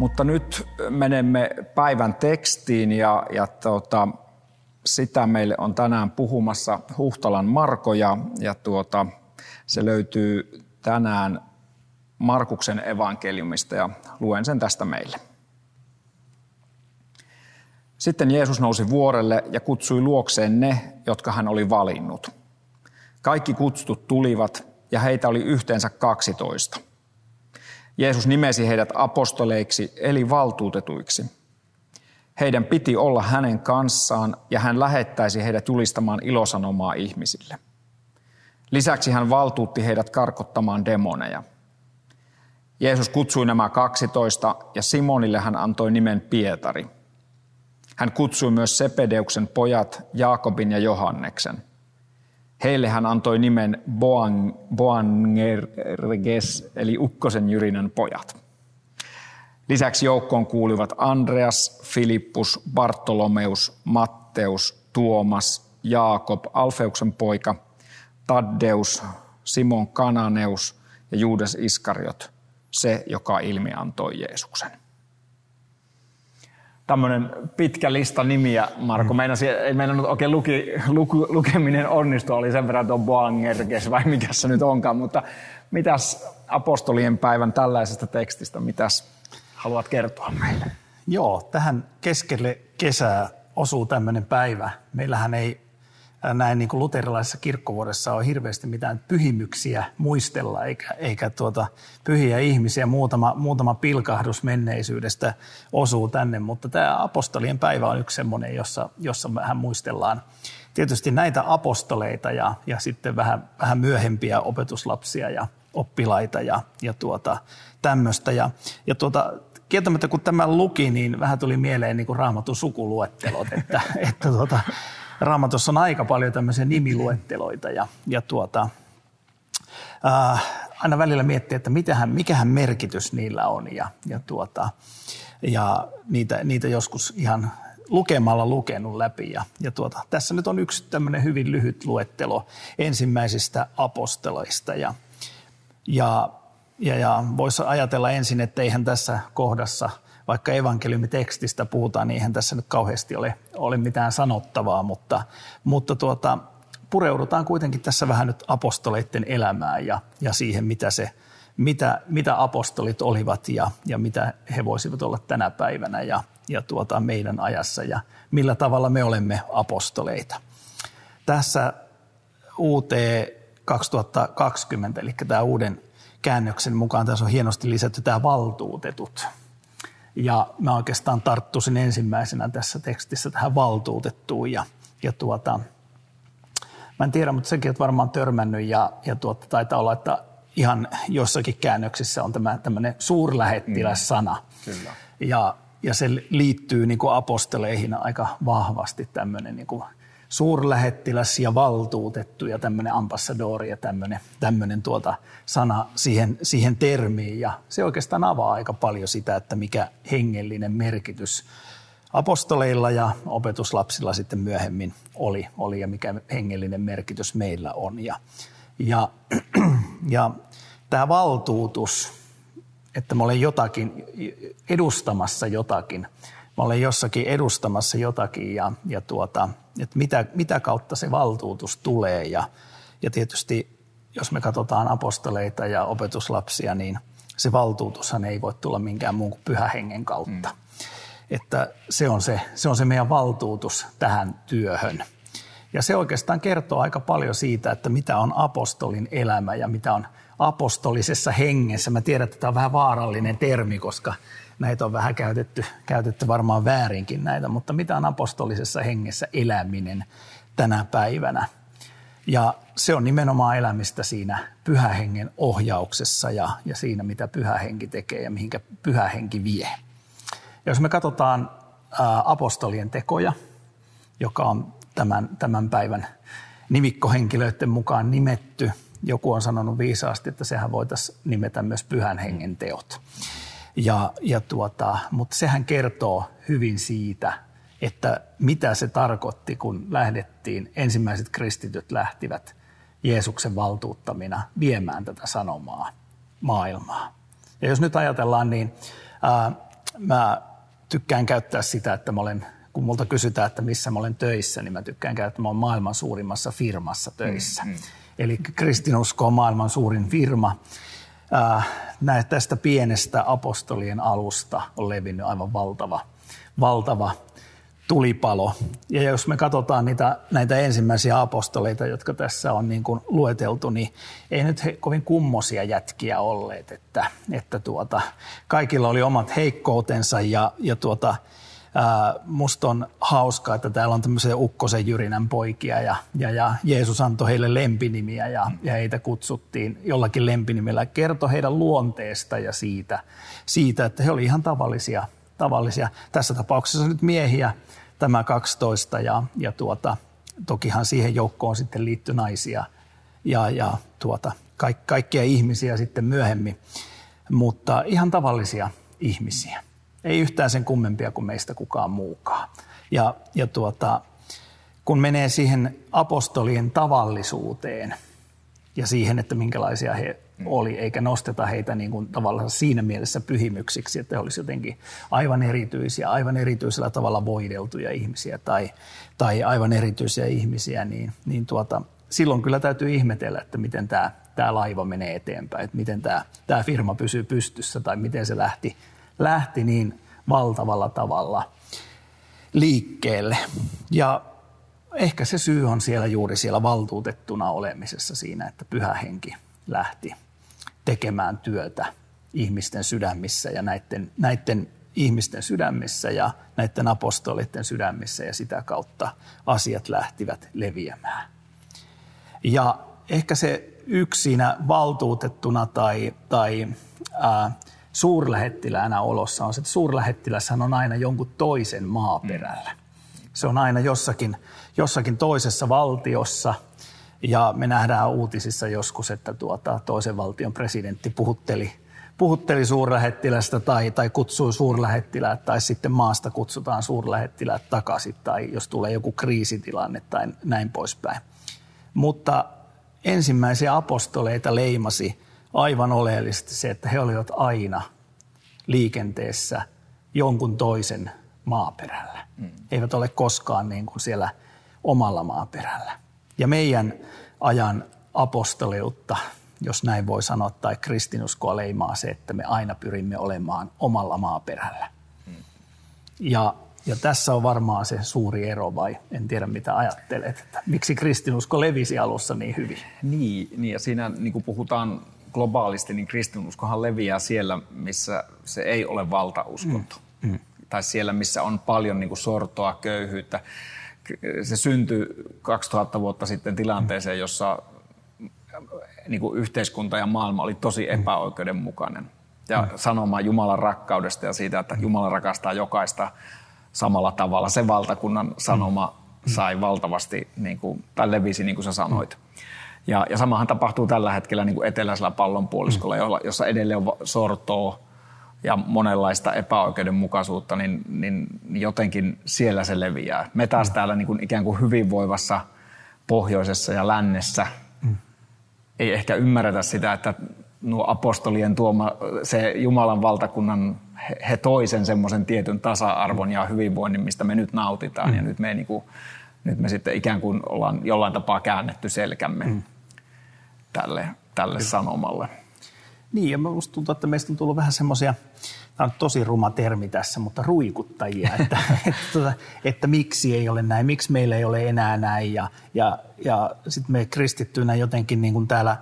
Mutta nyt menemme päivän tekstiin ja, ja tuota, sitä meille on tänään puhumassa Huhtalan Marko ja, ja tuota, se löytyy tänään Markuksen evankeliumista ja luen sen tästä meille. Sitten Jeesus nousi vuorelle ja kutsui luokseen ne, jotka hän oli valinnut. Kaikki kutsutut tulivat ja heitä oli yhteensä kaksitoista – Jeesus nimesi heidät apostoleiksi eli valtuutetuiksi. Heidän piti olla hänen kanssaan ja hän lähettäisi heidät julistamaan ilosanomaa ihmisille. Lisäksi hän valtuutti heidät karkottamaan demoneja. Jeesus kutsui nämä kaksitoista ja Simonille hän antoi nimen Pietari. Hän kutsui myös Sepedeuksen pojat Jaakobin ja Johanneksen – Heille hän antoi nimen Boang, Boanerges, eli Ukkosen Jyrinän pojat. Lisäksi joukkoon kuuluivat Andreas, Filippus, Bartolomeus, Matteus, Tuomas, Jaakob, Alfeuksen poika, Taddeus, Simon Kananeus ja Juudas Iskariot, se, joka ilmi antoi Jeesuksen tämmöinen pitkä lista nimiä, Marko. Mm. Meinasi, ei meinannut oikein luki, luku, lukeminen onnistua, oli sen verran tuo Boangerges vai mikä se nyt onkaan, mutta mitäs apostolien päivän tällaisesta tekstistä, mitäs haluat kertoa meille? Joo, tähän keskelle kesää osuu tämmöinen päivä. Meillähän ei näin niin kuin luterilaisessa kirkkovuodessa on hirveästi mitään pyhimyksiä muistella, eikä, eikä tuota, pyhiä ihmisiä. Muutama, muutama pilkahdus menneisyydestä osuu tänne, mutta tämä apostolien päivä on yksi semmoinen, jossa, jossa vähän muistellaan tietysti näitä apostoleita ja, ja sitten vähän, vähän myöhempiä opetuslapsia ja oppilaita ja, ja tuota, tämmöistä. Ja, ja tuota, kieltämättä kun tämän luki, niin vähän tuli mieleen niin kuin raamatun sukuluettelot, että, että tuota, Raamatussa on aika paljon tämmöisiä nimiluetteloita ja, ja tuota, ää, aina välillä miettii, että mitähän, mikähän merkitys niillä on ja, ja, tuota, ja niitä, niitä joskus ihan lukemalla lukenut läpi. Ja, ja tuota, tässä nyt on yksi tämmöinen hyvin lyhyt luettelo ensimmäisistä aposteloista ja, ja, ja, ja voisi ajatella ensin, että eihän tässä kohdassa – vaikka evankeliumitekstistä puhutaan, niin eihän tässä nyt kauheasti ole, ole mitään sanottavaa, mutta, mutta tuota, pureudutaan kuitenkin tässä vähän nyt apostoleiden elämään ja, ja siihen, mitä, se, mitä, mitä apostolit olivat ja, ja mitä he voisivat olla tänä päivänä ja, ja tuota, meidän ajassa ja millä tavalla me olemme apostoleita. Tässä UT 2020, eli tämä uuden käännöksen mukaan tässä on hienosti lisätty tämä valtuutetut – ja mä oikeastaan tarttuisin ensimmäisenä tässä tekstissä tähän valtuutettuun ja, ja tuota, mä en tiedä, mutta sekin on varmaan törmännyt ja, ja tuota, taitaa olla, että ihan jossakin käännöksissä on tämä tämmöinen suurlähettiläs-sana. Mm, kyllä. Ja, ja se liittyy niin kuin aposteleihin aika vahvasti tämmöinen niin kuin suurlähettiläs ja valtuutettu ja tämmöinen ambassadori ja tämmöinen, tämmöinen tuota sana siihen, siihen termiin. Ja se oikeastaan avaa aika paljon sitä, että mikä hengellinen merkitys apostoleilla ja opetuslapsilla sitten myöhemmin oli, oli ja mikä hengellinen merkitys meillä on. Ja, ja, ja tämä valtuutus, että mä olen jotakin, edustamassa jotakin – mä olen jossakin edustamassa jotakin ja, ja tuota, että mitä, mitä kautta se valtuutus tulee. Ja, ja tietysti jos me katsotaan apostoleita ja opetuslapsia, niin se valtuutushan ei voi tulla minkään muun kuin pyhähengen kautta. Mm. Että se on se, se on se meidän valtuutus tähän työhön. Ja se oikeastaan kertoo aika paljon siitä, että mitä on apostolin elämä ja mitä on apostolisessa hengessä. Mä tiedän, että tämä on vähän vaarallinen termi, koska näitä on vähän käytetty, käytetty varmaan väärinkin näitä, mutta mitä on apostolisessa hengessä eläminen tänä päivänä? Ja se on nimenomaan elämistä siinä pyhähengen ohjauksessa ja, ja siinä, mitä pyhähenki tekee ja mihinkä pyhähenki vie. Ja jos me katsotaan apostolien tekoja, joka on tämän, tämän päivän nimikkohenkilöiden mukaan nimetty. Joku on sanonut viisaasti, että sehän voitaisiin nimetä myös pyhän hengen teot. Ja, ja tuota, mutta sehän kertoo hyvin siitä, että mitä se tarkoitti, kun lähdettiin, ensimmäiset kristityt lähtivät Jeesuksen valtuuttamina viemään tätä sanomaa maailmaa. Ja jos nyt ajatellaan, niin ää, mä tykkään käyttää sitä, että mä olen, kun multa kysytään, että missä mä olen töissä, niin mä tykkään käyttää, että mä olen maailman suurimmassa firmassa töissä. Mm, mm. Eli kristinusko on maailman suurin firma. Näet tästä pienestä apostolien alusta on levinnyt aivan valtava, valtava tulipalo. Ja jos me katsotaan niitä, näitä ensimmäisiä apostoleita, jotka tässä on niin kuin lueteltu, niin ei nyt he, kovin kummosia jätkiä olleet, että, että tuota, kaikilla oli omat heikkoutensa ja, ja tuota, ää, musta on hauskaa, että täällä on tämmöisiä Ukkosen Jyrinän poikia ja, ja, ja Jeesus antoi heille lempinimiä ja, ja heitä kutsuttiin jollakin lempinimellä. Kerto heidän luonteesta ja siitä, siitä, että he olivat ihan tavallisia, tavallisia, tässä tapauksessa nyt miehiä, tämä 12 ja, ja tuota, tokihan siihen joukkoon sitten liittyi naisia ja, ja tuota, kaik, kaikkia ihmisiä sitten myöhemmin, mutta ihan tavallisia ihmisiä. Ei yhtään sen kummempia kuin meistä kukaan muukaan. Ja, ja tuota, kun menee siihen apostolien tavallisuuteen ja siihen, että minkälaisia he Mm. oli, eikä nosteta heitä niin kuin tavallaan siinä mielessä pyhimyksiksi, että he olisivat jotenkin aivan erityisiä, aivan erityisellä tavalla voideltuja ihmisiä tai, tai aivan erityisiä ihmisiä, niin, niin tuota, silloin kyllä täytyy ihmetellä, että miten tämä, tämä laiva menee eteenpäin, että miten tämä, tämä firma pysyy pystyssä tai miten se lähti, lähti niin valtavalla tavalla liikkeelle. Ja ehkä se syy on siellä juuri siellä valtuutettuna olemisessa siinä, että pyhä henki lähti tekemään työtä ihmisten sydämissä ja näiden, näiden ihmisten sydämissä ja näiden apostolitten sydämissä ja sitä kautta asiat lähtivät leviämään. Ja ehkä se yksi siinä valtuutettuna tai, tai ää, suurlähettiläänä olossa on se, että suurlähettiläshän on aina jonkun toisen maaperällä. Se on aina jossakin, jossakin toisessa valtiossa – ja me nähdään uutisissa joskus, että tuota, toisen valtion presidentti puhutteli, puhutteli suurlähettilästä tai, tai kutsui suurlähettiläät tai sitten maasta kutsutaan suurlähettiläät takaisin tai jos tulee joku kriisitilanne tai näin poispäin. Mutta ensimmäisiä apostoleita leimasi aivan oleellisesti se, että he olivat aina liikenteessä jonkun toisen maaperällä. Mm. Eivät ole koskaan niin kuin siellä omalla maaperällä. Ja meidän ajan apostoliutta, jos näin voi sanoa, tai kristinuskoa leimaa se, että me aina pyrimme olemaan omalla maaperällä. Ja, ja tässä on varmaan se suuri ero, vai en tiedä mitä ajattelet, että miksi kristinusko levisi alussa niin hyvin? Niin, niin ja siinä niin kuin puhutaan globaalisti, niin kristinuskohan leviää siellä, missä se ei ole valtauskonto. Mm. Mm. Tai siellä, missä on paljon niin kuin sortoa, köyhyyttä se syntyi 2000 vuotta sitten tilanteeseen, jossa niin kuin yhteiskunta ja maailma oli tosi epäoikeudenmukainen. Ja sanoma Jumalan rakkaudesta ja siitä, että Jumala rakastaa jokaista samalla tavalla. Se valtakunnan sanoma sai valtavasti, niin kuin, tai levisi niin kuin sä sanoit. Ja, ja samahan tapahtuu tällä hetkellä niin kuin eteläisellä pallonpuoliskolla, jossa edelleen on sortoa, ja monenlaista epäoikeudenmukaisuutta, niin, niin jotenkin siellä se leviää. Me taas mm. täällä niin kuin ikään kuin hyvinvoivassa pohjoisessa ja lännessä mm. ei ehkä ymmärretä sitä, että nuo apostolien tuoma, se Jumalan valtakunnan, he, he toi sen semmoisen tietyn tasa-arvon ja hyvinvoinnin, mistä me nyt nautitaan. Mm. Ja nyt me, niin kuin, nyt me sitten ikään kuin ollaan jollain tapaa käännetty selkämme mm. Tälle, tälle sanomalle. Niin, ja minusta tuntuu, että meistä on tullut vähän semmoisia, tämä on tosi ruma termi tässä, mutta ruikuttajia, että, että, että, että miksi ei ole näin, miksi meillä ei ole enää näin. Ja, ja, ja sitten me kristittyinä jotenkin niin kuin täällä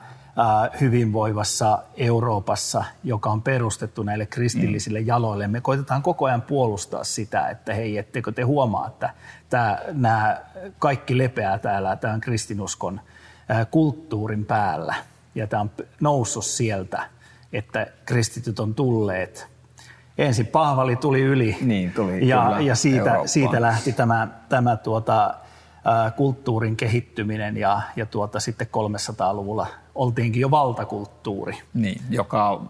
hyvinvoivassa Euroopassa, joka on perustettu näille kristillisille mm. jaloille. Me koitetaan koko ajan puolustaa sitä, että hei, ettekö te huomaa, että tämä, nämä kaikki lepeää täällä tämän kristinuskon kulttuurin päällä. Ja tämä on noussut sieltä että kristityt on tulleet ensin Paavali tuli yli Niin, tuli, ja, kyllä, ja siitä, Eurooppaan. siitä lähti tämä, tämä tuota, ää, kulttuurin kehittyminen ja, ja tuota, sitten 300-luvulla oltiinkin jo valtakulttuuri. Niin, joka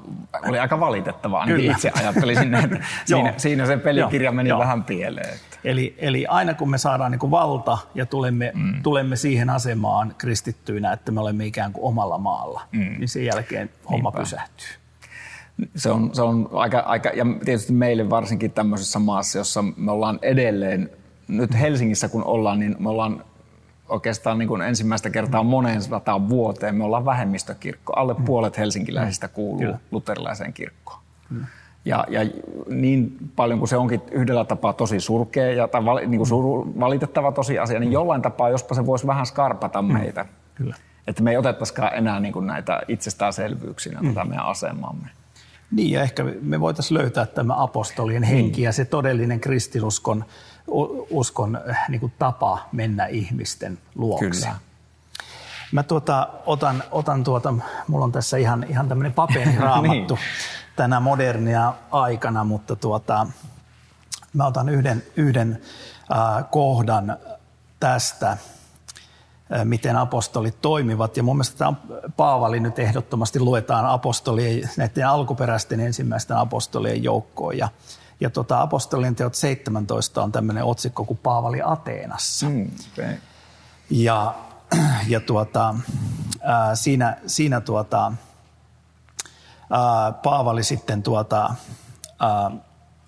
oli aika valitettavaa. Ainakin Kyllä. itse ajattelisin, että siinä, siinä se pelikirja meni joo. vähän pieleen. Että. Eli, eli aina kun me saadaan niin kuin valta ja tulemme, mm. tulemme siihen asemaan kristittyinä, että me olemme ikään kuin omalla maalla, mm. niin sen jälkeen homma Niinpä. pysähtyy. Se on, se on aika, aika, ja tietysti meille varsinkin tämmöisessä maassa, jossa me ollaan edelleen, nyt Helsingissä kun ollaan, niin me ollaan oikeastaan niin kuin ensimmäistä kertaa moneen sataan vuoteen, me ollaan vähemmistökirkko. Alle puolet helsinkiläisistä kuuluu Kyllä. luterilaiseen kirkkoon. Ja, ja niin paljon kuin se onkin yhdellä tapaa tosi surkea ja tai vali, niin kuin suru, valitettava tosiasia, niin jollain tapaa, jospa se voisi vähän skarpata meitä. Kyllä. Että me ei otettaisikaan enää niin kuin näitä itsestäänselvyyksinä tätä meidän asemamme. Niin, ja ehkä me voitaisiin löytää tämä apostolien henki ja se todellinen kristinuskon uskon äh, niin kuin tapa mennä ihmisten luokse. Kyllä. Mä tuota, otan, otan tuota, mulla on tässä ihan, ihan tämmöinen paperiraamattu Niin. tänä modernia aikana, mutta tuota, mä otan yhden, yhden äh, kohdan tästä, äh, miten apostolit toimivat. Ja mun mielestä tämä Paavali nyt ehdottomasti luetaan apostolien, näiden alkuperäisten ensimmäisten apostolien joukkoon. Ja, ja tota, apostolien teot 17 on tämmöinen otsikko kuin Paavali Ateenassa. Mm, okay. Ja, ja tuota, ää, siinä, siinä tuota, ää, Paavali sitten tuota, ää,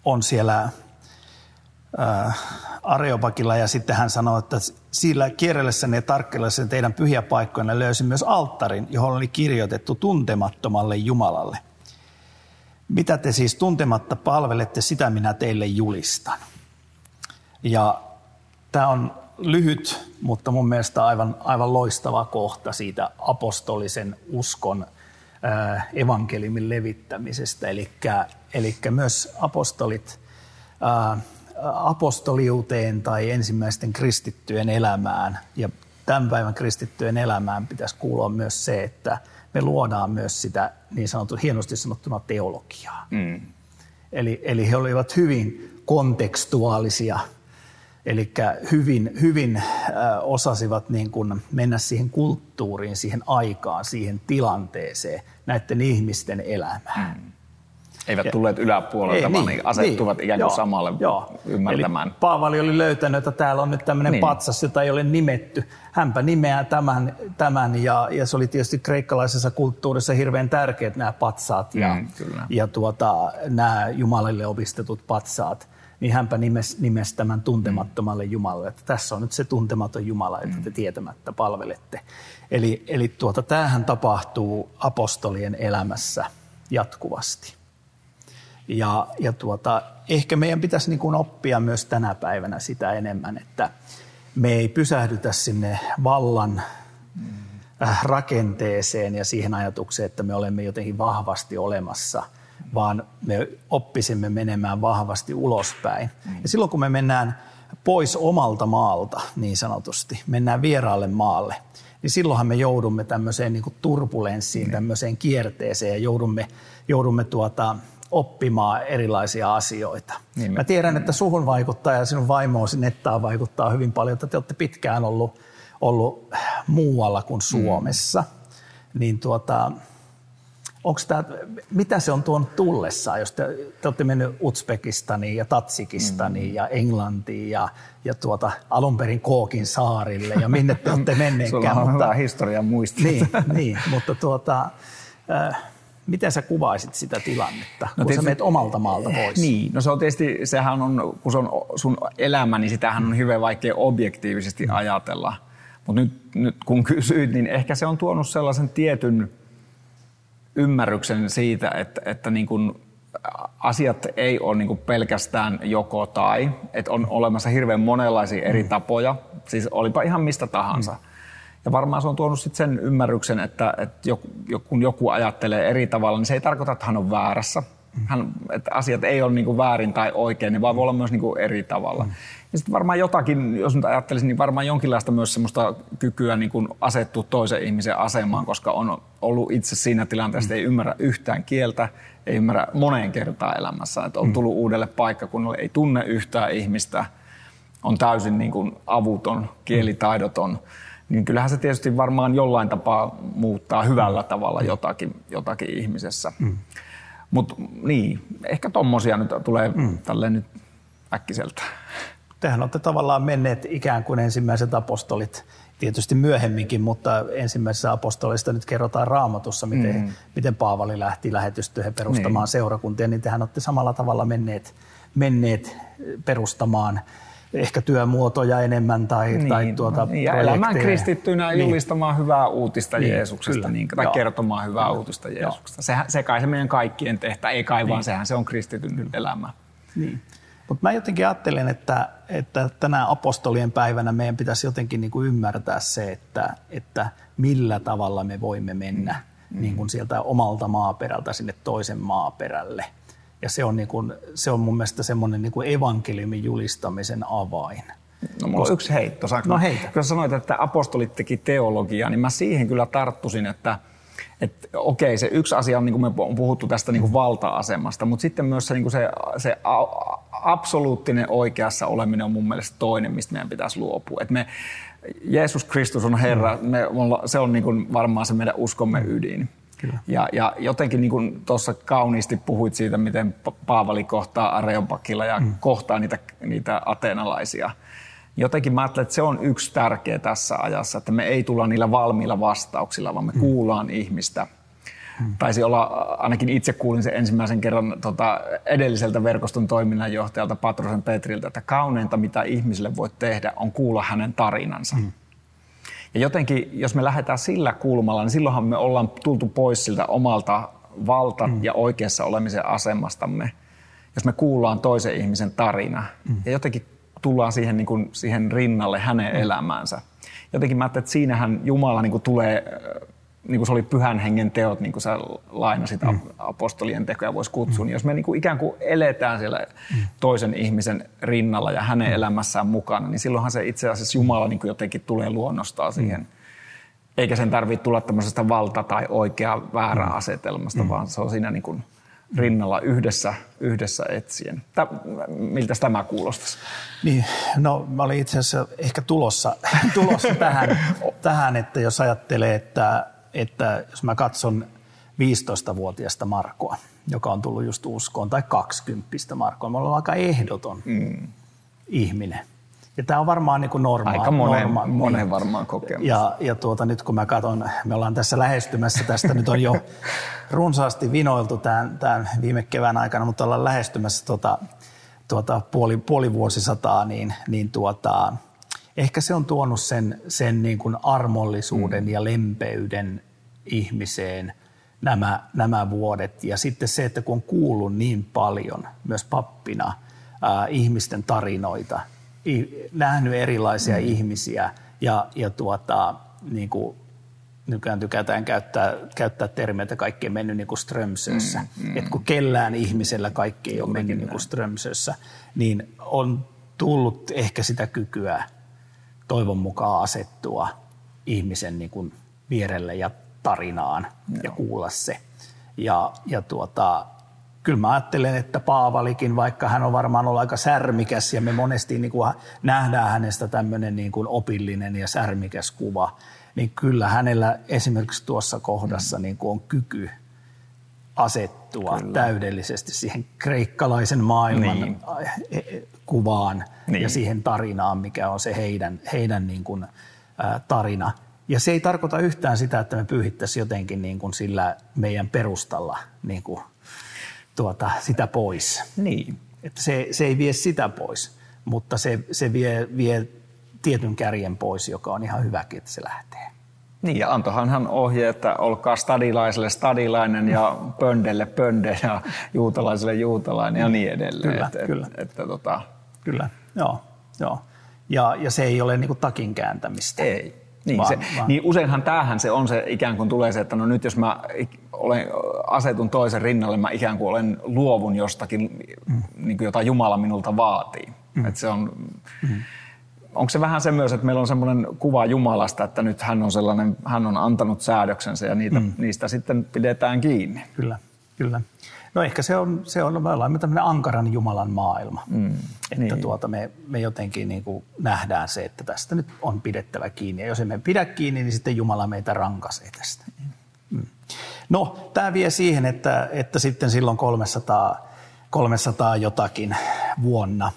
on siellä ää, Areopakilla ja sitten hän sanoi, että sillä kierrellessäni ja tarkkellessanne teidän pyhiä paikkoina löysin myös alttarin, johon oli kirjoitettu tuntemattomalle Jumalalle. Mitä te siis tuntematta palvelette, sitä minä teille julistan. Ja tämä on lyhyt, mutta mun mielestä aivan, aivan loistava kohta siitä apostolisen uskon ää, evankeliumin levittämisestä. Eli myös apostolit ää, apostoliuteen tai ensimmäisten kristittyjen elämään ja tämän päivän kristittyjen elämään pitäisi kuulua myös se, että me luodaan myös sitä niin sanottu, hienosti sanottuna teologiaa. Mm. Eli, eli he olivat hyvin kontekstuaalisia, eli hyvin, hyvin äh, osasivat niin kuin mennä siihen kulttuuriin, siihen aikaan, siihen tilanteeseen, näiden ihmisten elämään. Mm. Eivät tulleet yläpuolelta, vaan niin, asettuvat niin, ikään kuin joo, samalle joo. ymmärtämään. Eli Paavali oli löytänyt, että täällä on nyt tämmöinen Niin. patsas, jota ei ole nimetty. Hänpä nimeää tämän, tämän ja, ja se oli tietysti kreikkalaisessa kulttuurissa hirveän tärkeät nämä patsaat ja, Mm, kyllä. ja tuota, nämä Jumalille opistetut patsaat. Niin hänpä nimesi, nimesi tämän tuntemattomalle Jumalalle, että tässä on nyt se tuntematon Jumala, jota te tietämättä palvelette. Eli, eli tuota, tämähän tapahtuu apostolien elämässä jatkuvasti. Ja, ja tuota, ehkä meidän pitäisi niin kuin oppia myös tänä päivänä sitä enemmän, että me ei pysähdytä sinne vallan äh, rakenteeseen ja siihen ajatukseen, että me olemme jotenkin vahvasti olemassa, vaan me oppisimme menemään vahvasti ulospäin. Ja silloin kun me mennään pois omalta maalta niin sanotusti, mennään vieraalle maalle, niin silloinhan me joudumme tämmöiseen niin turbulenssiin, tämmöiseen kierteeseen ja joudumme, joudumme tuota, oppimaan erilaisia asioita. Niin Mä tiedän, että suhun vaikuttaa ja sinun vaimoosi Nettaan vaikuttaa hyvin paljon, että te olette pitkään ollut, ollut muualla kuin Suomessa. Niin tuota, onks tää, mitä se on tuonut tullessaan, jos te, te olette mennyt Uzbekistaniin ja Tatsikistaniin ja Englantiin ja, ja tuota, alun perin Kookin saarille ja minne te olette Sulla menneetkään. on mutta, hyvä historian muisti. niin, niin, mutta tuota, äh, miten sä kuvaisit sitä tilannetta, no, kun tietysti- sä menet omalta maalta pois? Niin, no se on tietysti, sehän on, kun se on sun elämä, niin sitähän on hyvin vaikea objektiivisesti ajatella. Mutta nyt, nyt kun kysyit, niin ehkä se on tuonut sellaisen tietyn ymmärryksen siitä, että, että niin kuin asiat ei ole niin kuin pelkästään joko tai, että on olemassa hirveän monenlaisia eri tapoja, siis olipa ihan mistä tahansa. Ja varmaan se on tuonut sit sen ymmärryksen, että, että joku, kun joku ajattelee eri tavalla, niin se ei tarkoita, että hän on väärässä, Hän, että asiat ei ole niin kuin väärin tai oikein, niin vaan voi olla myös niin kuin eri tavalla. Mm. Ja sitten varmaan jotakin, jos nyt ajattelisin, niin varmaan jonkinlaista myös semmoista kykyä niin kuin asettua toisen ihmisen asemaan, koska on ollut itse siinä tilanteessa, että ei ymmärrä yhtään kieltä, ei ymmärrä moneen kertaan elämässä, että on mm. tullut uudelle paikkakunnalle, ei tunne yhtään ihmistä, on täysin niin kuin avuton, kielitaidoton, niin kyllähän se tietysti varmaan jollain tapaa muuttaa hyvällä tavalla jotakin, jotakin ihmisessä. Mm. Mutta niin, ehkä tommosia nyt tulee mm. tälleen nyt äkkiseltä. Tehän olette tavallaan menneet ikään kuin ensimmäiset apostolit, tietysti myöhemminkin, mutta ensimmäisessä apostolista nyt kerrotaan raamatussa, miten, mm. miten Paavali lähti lähetystyöhön perustamaan niin. seurakuntia, niin tehän olette samalla tavalla menneet, menneet perustamaan ehkä työmuotoja enemmän tai, niin, tai tuota niin, ja elämään kristittynä niin. julistamaan hyvää uutista niin, Jeesuksesta kyllä, niin, tai joo. kertomaan hyvää kyllä, uutista Jeesuksesta. Se, se kai se meidän kaikkien tehtä, ei kai niin. vaan sehän se on kristityn kyllä. elämä. Niin. Mutta mä jotenkin ajattelen, että, että tänä apostolien päivänä meidän pitäisi jotenkin niin kuin ymmärtää se, että, että millä tavalla me voimme mennä mm. niin kuin sieltä omalta maaperältä sinne toisen maaperälle – ja se on, niin kuin, se on mun mielestä semmoinen niin kuin evankeliumin julistamisen avain. No mulla on yksi heitto. Saanko no heitä. Kun sanoit, että apostolit teki teologiaa, niin mä siihen kyllä tarttusin, että että okei, se yksi asia on, niin kuin me on puhuttu tästä niin kuin valta-asemasta, mutta sitten myös se, niin kuin se, se absoluuttinen oikeassa oleminen on mun mielestä toinen, mistä meidän pitäisi luopua. Et me, Jeesus Kristus on Herra, me, se on niin kuin varmaan se meidän uskomme ydin. Kyllä. Ja, ja jotenkin niin kuin tuossa kauniisti puhuit siitä, miten Paavali kohtaa Areopakilla ja mm. kohtaa niitä, niitä ateenalaisia. Jotenkin mä ajattelen, että se on yksi tärkeä tässä ajassa, että me ei tulla niillä valmiilla vastauksilla, vaan me mm. kuullaan ihmistä. Mm. Taisi olla, ainakin itse kuulin sen ensimmäisen kerran tota, edelliseltä verkoston toiminnanjohtajalta Patrosen Petriltä, että kauneinta mitä ihmisille voi tehdä on kuulla hänen tarinansa. Mm. Ja jotenkin, jos me lähdetään sillä kulmalla, niin silloinhan me ollaan tultu pois siltä omalta valta- mm. ja oikeassa olemisen asemastamme, jos me kuullaan toisen ihmisen tarina. Mm. Ja jotenkin tullaan siihen, niin kuin, siihen rinnalle hänen mm. elämäänsä. Jotenkin mä ajattelin, että siinähän Jumala niin kuin tulee niin kuin se oli pyhän hengen teot, niin kuin sä lainasit mm. apostolien tekoja voisi kutsua, mm. niin jos me niin kuin ikään kuin eletään siellä mm. toisen ihmisen rinnalla ja hänen mm. elämässään mukana, niin silloinhan se itse asiassa Jumala niin kuin jotenkin tulee luonnostaan siihen. Mm. Eikä sen tarvitse tulla tämmöisestä valta- tai oikeaa väärää mm. asetelmasta, mm. vaan se on siinä niin kuin rinnalla yhdessä, yhdessä etsien. Tä, miltä tämä kuulostaisi? Niin, no mä olin itse asiassa ehkä tulossa, tulossa tähän, tähän, että jos ajattelee, että että jos mä katson 15-vuotiaasta Markoa, joka on tullut just uskoon, tai 20 Markoa, mä olen aika ehdoton mm. ihminen. Ja tämä on varmaan niin kuin normaali. Aika monen, norma, monen niin. varmaan kokemus. Ja, ja tuota, nyt kun mä katson, me ollaan tässä lähestymässä tästä, nyt on jo runsaasti vinoiltu tämän, tämän viime kevään aikana, mutta ollaan lähestymässä tuota, tuota puoli, puoli vuosisataa, niin, niin tuota, ehkä se on tuonut sen, sen niin kuin armollisuuden mm. ja lempeyden ihmiseen nämä, nämä vuodet. Ja sitten se, että kun on kuullut niin paljon myös pappina ää, ihmisten tarinoita, nähnyt erilaisia mm. ihmisiä ja, ja tuota, niin kuin nykyään tykätään käyttää, käyttää termiä, että kaikki on mennyt niin kuin Strömsössä. Mm, mm. Että kun kellään ihmisellä kaikki ei ole mennyt niin kuin Strömsössä, niin on tullut ehkä sitä kykyä toivon mukaan asettua ihmisen niin kuin vierelle ja tarinaan Joo. ja kuulla se. Ja, ja tuota, kyllä mä ajattelen, että Paavalikin, vaikka hän on varmaan ollut aika särmikäs ja me monesti niin kuin nähdään hänestä tämmöinen niin kuin opillinen ja särmikäs kuva, niin kyllä hänellä esimerkiksi tuossa kohdassa mm. niin kuin on kyky asettua kyllä. täydellisesti siihen kreikkalaisen maailman niin. Kuvaan niin. ja siihen tarinaan, mikä on se heidän, heidän niin kuin, ä, tarina. Ja se ei tarkoita yhtään sitä, että me pyyhittäisiin jotenkin niin kuin sillä meidän perustalla niin kuin, tuota, sitä pois. Niin. Että se, se ei vie sitä pois, mutta se, se vie, vie tietyn kärjen pois, joka on ihan hyväkin, että se lähtee. Niin, ja antohan hän ohje, että olkaa stadilaiselle stadilainen ja pöndelle pönde ja juutalaiselle juutalainen ja niin edelleen. Kyllä, että, kyllä. Että, että, tota... kyllä, joo. joo. Ja, ja se ei ole niin kuin takin kääntämistä. Ei, Niin, vaan, se, vaan. niin useinhan tämähän se on se ikään kuin tulee se, että no nyt jos mä olen, asetun toisen rinnalle, mä ikään kuin olen luovun jostakin, mm. niin kuin jota Jumala minulta vaatii. Mm. Että se on, mm. Onko se vähän se myös, että meillä on semmoinen kuva Jumalasta, että nyt hän on sellainen, hän on antanut säädöksensä ja niitä, mm. niistä sitten pidetään kiinni? Kyllä, kyllä. No ehkä se on, se on me ollaan tämmöinen ankaran Jumalan maailma. Mm, että niin. tuota, me, me jotenkin niin kuin nähdään se, että tästä nyt on pidettävä kiinni. Ja jos emme pidä kiinni, niin sitten Jumala meitä rankaisee tästä. Mm. No, tämä vie siihen, että, että sitten silloin 300, 300 jotakin vuonna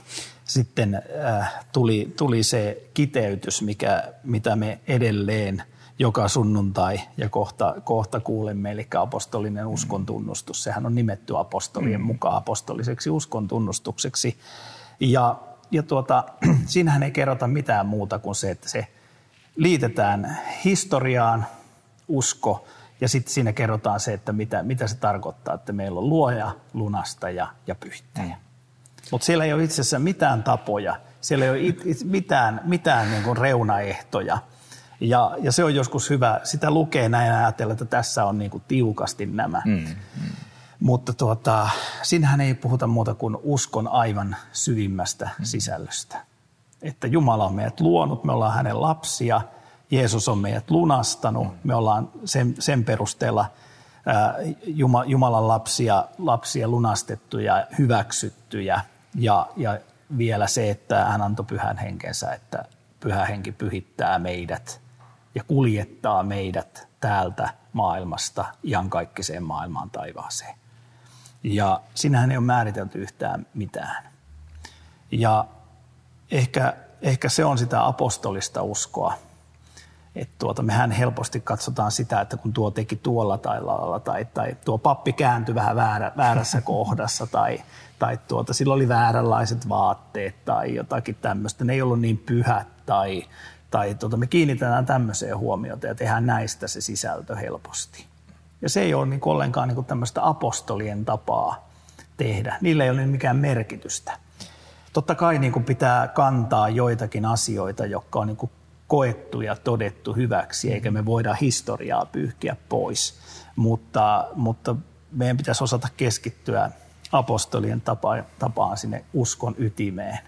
sitten äh, tuli, tuli se kiteytys, mikä, mitä me edelleen – joka sunnuntai ja kohta, kohta kuulemme, eli apostolinen uskon tunnustus. Sehän on nimetty apostolien mm. mukaan apostoliseksi uskon tunnustukseksi. Ja, ja tuota, siinähän ei kerrota mitään muuta kuin se, että se liitetään historiaan usko ja sitten siinä kerrotaan se, että mitä, mitä se tarkoittaa, että meillä on luoja, lunastaja ja pyhittäjä. Mutta siellä ei ole itse asiassa mitään tapoja, siellä ei ole it, it, mitään, mitään niin kuin reunaehtoja – ja, ja se on joskus hyvä, sitä lukee näin ajatella, että tässä on niin kuin tiukasti nämä. Mm, mm. Mutta tuota, siinähän ei puhuta muuta kuin uskon aivan syvimmästä mm. sisällöstä. Että Jumala on meidät luonut, me ollaan hänen lapsia, Jeesus on meidät lunastanut, mm. me ollaan sen, sen perusteella ää, Jumalan lapsia, lapsia lunastettuja, hyväksyttyjä ja, ja vielä se, että hän antoi pyhän henkensä, että pyhä henki pyhittää meidät ja kuljettaa meidät täältä maailmasta iankaikkiseen maailmaan taivaaseen. Ja sinähän ei ole määritelty yhtään mitään. Ja ehkä, ehkä se on sitä apostolista uskoa. Että tuota, mehän helposti katsotaan sitä, että kun tuo teki tuolla tai lailla, tai, tai tuo pappi kääntyi vähän väärä, väärässä kohdassa, tai, tai tuota, sillä oli vääränlaiset vaatteet tai jotakin tämmöistä. Ne ei ollut niin pyhät, tai, tai tuota, me kiinnitetään tämmöiseen huomiota ja tehdään näistä se sisältö helposti. Ja se ei ole niin ollenkaan niin tämmöistä apostolien tapaa tehdä. Niillä ei ole mikään merkitystä. Totta kai niin pitää kantaa joitakin asioita, jotka on niin koettu ja todettu hyväksi, eikä me voida historiaa pyyhkiä pois. Mutta, mutta meidän pitäisi osata keskittyä apostolien tapaan sinne uskon ytimeen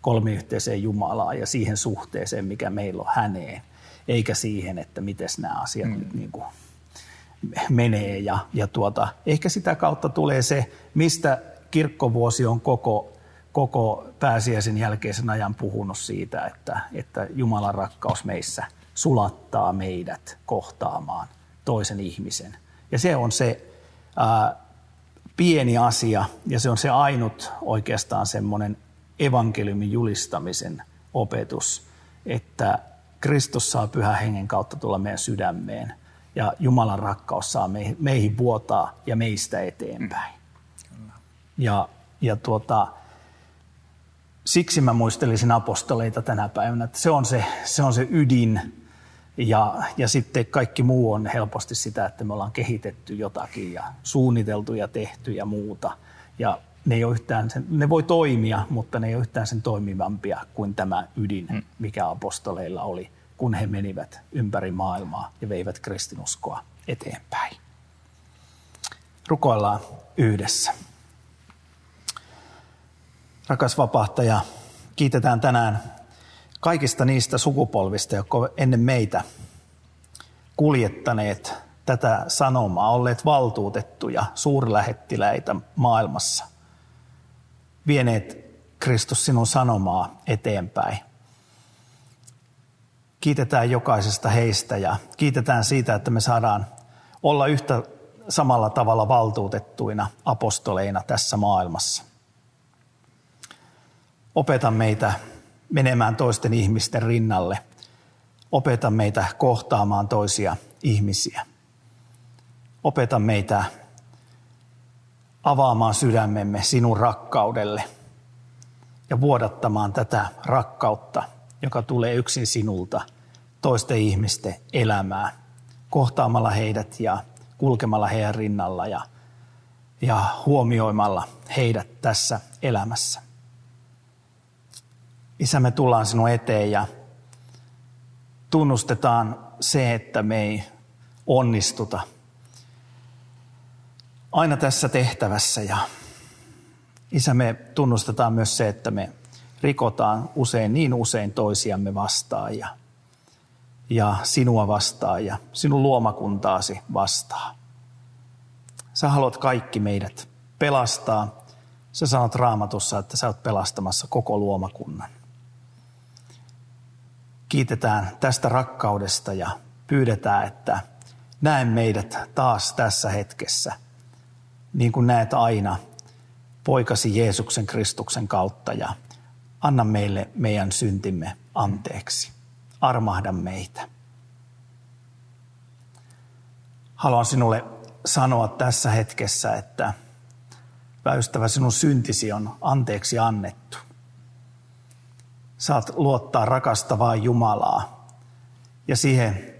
kolmiyhteiseen Jumalaan ja siihen suhteeseen, mikä meillä on häneen, eikä siihen, että miten nämä asiat mm. nyt niin kuin menee. Ja, ja tuota, ehkä sitä kautta tulee se, mistä kirkkovuosi on koko, koko pääsiäisen jälkeisen ajan puhunut siitä, että, että Jumalan rakkaus meissä sulattaa meidät kohtaamaan toisen ihmisen. Ja se on se ää, pieni asia ja se on se ainut oikeastaan semmoinen evankeliumin julistamisen opetus, että Kristus saa pyhän hengen kautta tulla meidän sydämeen ja Jumalan rakkaus saa meihin, vuotaa ja meistä eteenpäin. Mm. Ja, ja tuota, siksi mä muistelisin apostoleita tänä päivänä, että se on se, se, on se ydin ja, ja sitten kaikki muu on helposti sitä, että me ollaan kehitetty jotakin ja suunniteltu ja tehty ja muuta. Ja ne, ei ole yhtään sen, ne voi toimia, mutta ne ei ole yhtään sen toimivampia kuin tämä ydin, hmm. mikä apostoleilla oli, kun he menivät ympäri maailmaa ja veivät kristinuskoa eteenpäin. Rukoillaan yhdessä. Rakas vapahtaja, kiitetään tänään kaikista niistä sukupolvista, jotka ennen meitä kuljettaneet tätä sanomaa, olleet valtuutettuja suurlähettiläitä maailmassa – vieneet Kristus sinun sanomaa eteenpäin. Kiitetään jokaisesta heistä ja kiitetään siitä, että me saadaan olla yhtä samalla tavalla valtuutettuina apostoleina tässä maailmassa. Opeta meitä menemään toisten ihmisten rinnalle. Opeta meitä kohtaamaan toisia ihmisiä. Opeta meitä avaamaan sydämemme sinun rakkaudelle ja vuodattamaan tätä rakkautta, joka tulee yksin sinulta toisten ihmisten elämää, kohtaamalla heidät ja kulkemalla heidän rinnalla ja, ja huomioimalla heidät tässä elämässä. Isä, me tullaan sinun eteen ja tunnustetaan se, että me ei onnistuta aina tässä tehtävässä. Ja Isä, me tunnustetaan myös se, että me rikotaan usein niin usein toisiamme vastaan ja, ja sinua vastaan ja sinun luomakuntaasi vastaan. Sä haluat kaikki meidät pelastaa. Sä sanot raamatussa, että sä oot pelastamassa koko luomakunnan. Kiitetään tästä rakkaudesta ja pyydetään, että näen meidät taas tässä hetkessä, niin kuin näet aina poikasi Jeesuksen Kristuksen kautta ja anna meille meidän syntimme anteeksi. Armahda meitä. Haluan sinulle sanoa tässä hetkessä, että väystävä sinun syntisi on anteeksi annettu. Saat luottaa rakastavaa Jumalaa ja siihen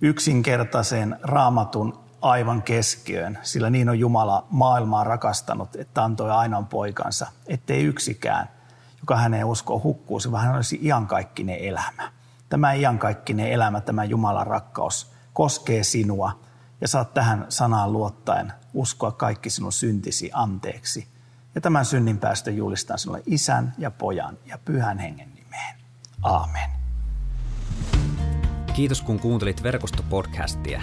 yksinkertaiseen raamatun aivan keskiöön, sillä niin on Jumala maailmaa rakastanut, että antoi ainoan poikansa, ettei yksikään, joka häneen uskoo, hukkuisi, vaan hän olisi iankaikkinen elämä. Tämä iankaikkinen elämä, tämä Jumalan rakkaus koskee sinua ja saat tähän sanaan luottaen uskoa kaikki sinun syntisi anteeksi. Ja tämän synnin päästö julistan sinulle isän ja pojan ja pyhän hengen nimeen. Aamen. Kiitos kun kuuntelit verkostopodcastia.